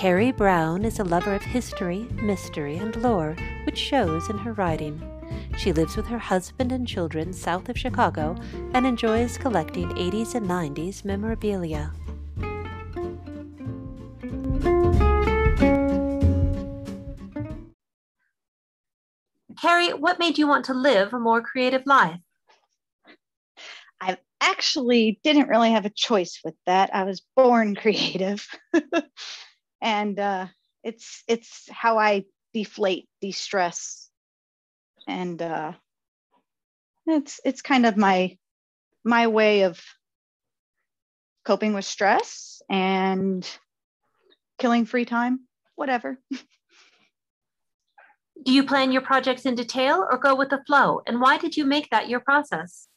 Carrie Brown is a lover of history, mystery, and lore, which shows in her writing. She lives with her husband and children south of Chicago and enjoys collecting 80s and 90s memorabilia. Carrie, what made you want to live a more creative life? I actually didn't really have a choice with that. I was born creative. and uh, it's it's how I deflate, de-stress. And uh, it's it's kind of my my way of coping with stress and killing free time, whatever. Do you plan your projects in detail or go with the flow? And why did you make that your process?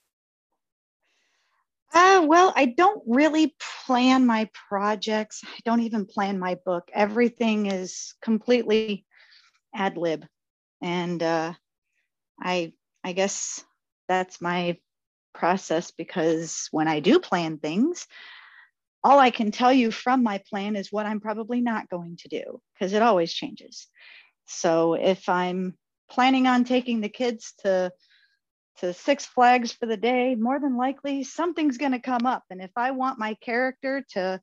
Uh, well, I don't really plan my projects. I don't even plan my book. Everything is completely ad lib. And uh, I, I guess that's my process because when I do plan things, all I can tell you from my plan is what I'm probably not going to do because it always changes. So if I'm planning on taking the kids to to Six Flags for the day, more than likely something's going to come up. And if I want my character to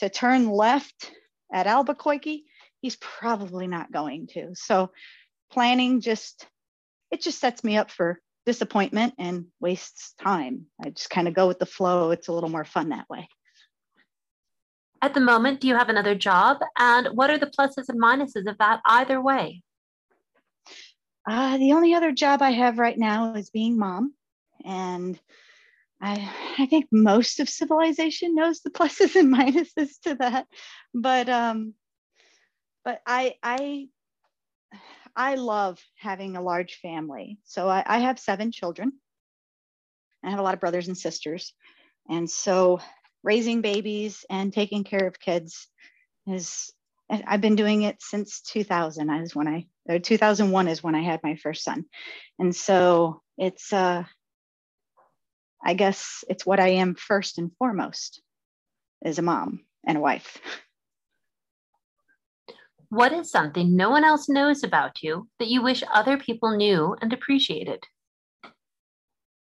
to turn left at Albuquerque, he's probably not going to. So planning just it just sets me up for disappointment and wastes time. I just kind of go with the flow. It's a little more fun that way. At the moment, do you have another job? And what are the pluses and minuses of that either way? Uh, the only other job I have right now is being mom. And I, I think most of civilization knows the pluses and minuses to that. But um, but I I I love having a large family. So I, I have seven children. I have a lot of brothers and sisters. And so raising babies and taking care of kids is I've been doing it since 2000. I was when I or 2001 is when I had my first son, and so it's uh, I guess it's what I am first and foremost, is a mom and a wife. What is something no one else knows about you that you wish other people knew and appreciated?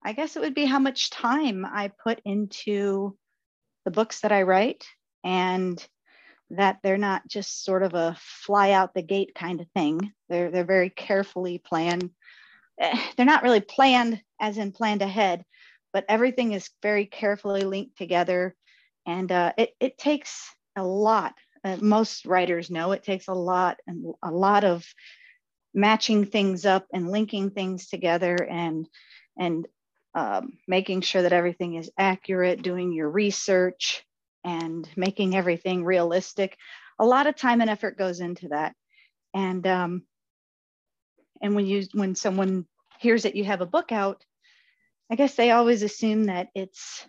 I guess it would be how much time I put into the books that I write and that they're not just sort of a fly out the gate kind of thing. They're they're very carefully planned. Eh, they're not really planned as in planned ahead, but everything is very carefully linked together, and uh, it it takes a lot. Uh, most writers know it takes a lot and a lot of matching things up and linking things together and and um, making sure that everything is accurate, doing your research, and making everything realistic. A lot of time and effort goes into that. And um, and when you when someone hears that you have a book out, I guess they always assume that it's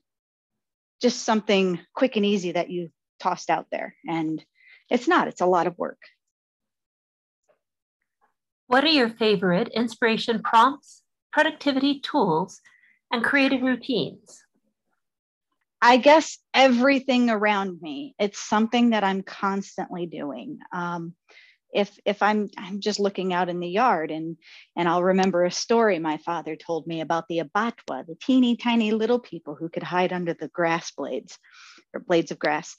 just something quick and easy that you tossed out there. And it's not, it's a lot of work. What are your favorite inspiration prompts, productivity tools, and creative routines? I guess everything around me. It's something that I'm constantly doing. Um, if if I'm I'm just looking out in the yard and and I'll remember a story my father told me about the abatwa, the teeny tiny little people who could hide under the grass blades or blades of grass.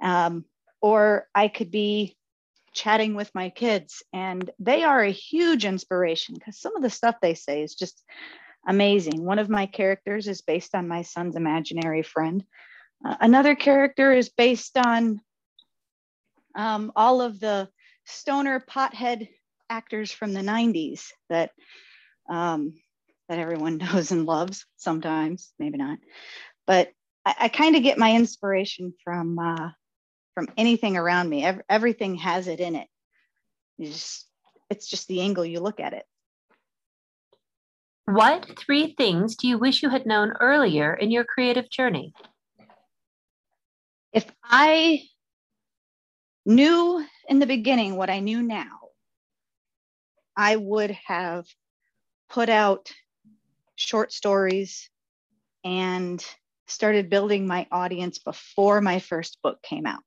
Um, or I could be chatting with my kids and they are a huge inspiration because some of the stuff they say is just amazing. One of my characters is based on my son's imaginary friend. Uh, another character is based on um, all of the stoner pothead actors from the 90s that um, that everyone knows and loves sometimes, maybe not. But I, I kind of get my inspiration from uh, from anything around me. Every, everything has it in it. Just, it's just the angle you look at it. What three things do you wish you had known earlier in your creative journey? If I knew in the beginning what I knew now, I would have put out short stories and started building my audience before my first book came out.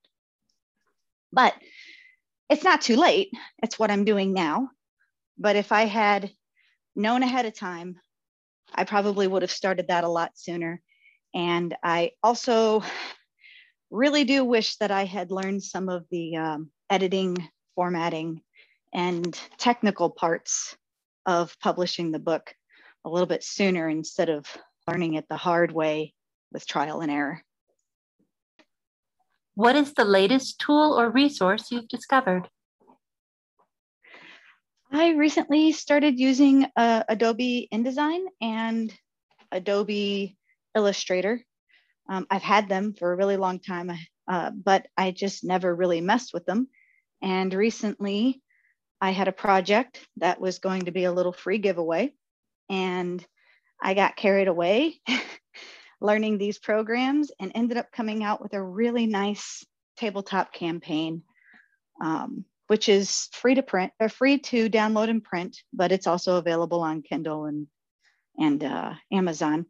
But it's not too late. It's what I'm doing now. But if I had known ahead of time, I probably would have started that a lot sooner. And I also really do wish that I had learned some of the um, editing, formatting, and technical parts of publishing the book a little bit sooner instead of learning it the hard way with trial and error. What is the latest tool or resource you've discovered? I recently started using uh, Adobe InDesign and Adobe Illustrator. Um, I've had them for a really long time, uh, but I just never really messed with them. And recently, I had a project that was going to be a little free giveaway, and I got carried away learning these programs and ended up coming out with a really nice tabletop campaign, um, which is free to print or free to download and print, but it's also available on Kindle and and uh, Amazon.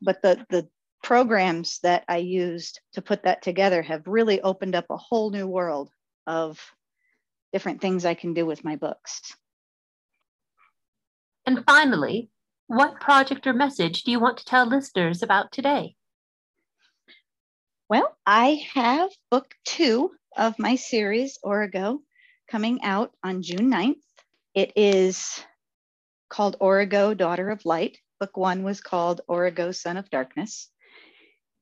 But the the programs that I used to put that together have really opened up a whole new world of different things I can do with my books. And finally, what project or message do you want to tell listeners about today? Well, I have book two of my series, Origo, coming out on June 9th. It is called Origo, Daughter of Light. Book one was called Origo, Son of Darkness.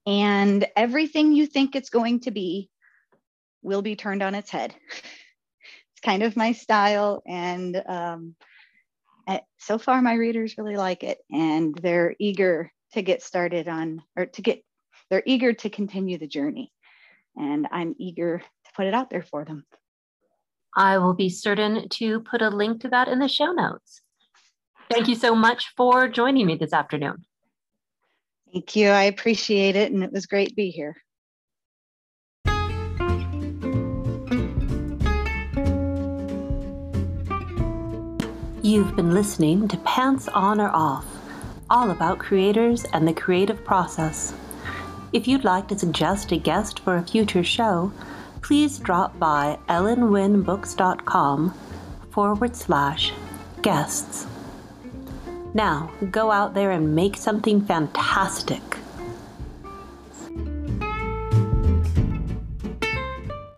And everything you think it's going to be will be turned on its head. it's kind of my style. And um, Eh, so far my readers really like it and they're eager to get started on or to get they're eager to continue the journey and i'm eager to put it out there for them. I will be certain to put a link to that in the show notes. Thank you so much for joining me this afternoon. Thank you. I appreciate it and it was great to be here. You've been listening to Pants On or Off, all about creators and the creative process. If you'd like to suggest a guest for a future show, please drop by ellenwynbooks.com forward slash guests. Now, go out there and make something fantastic.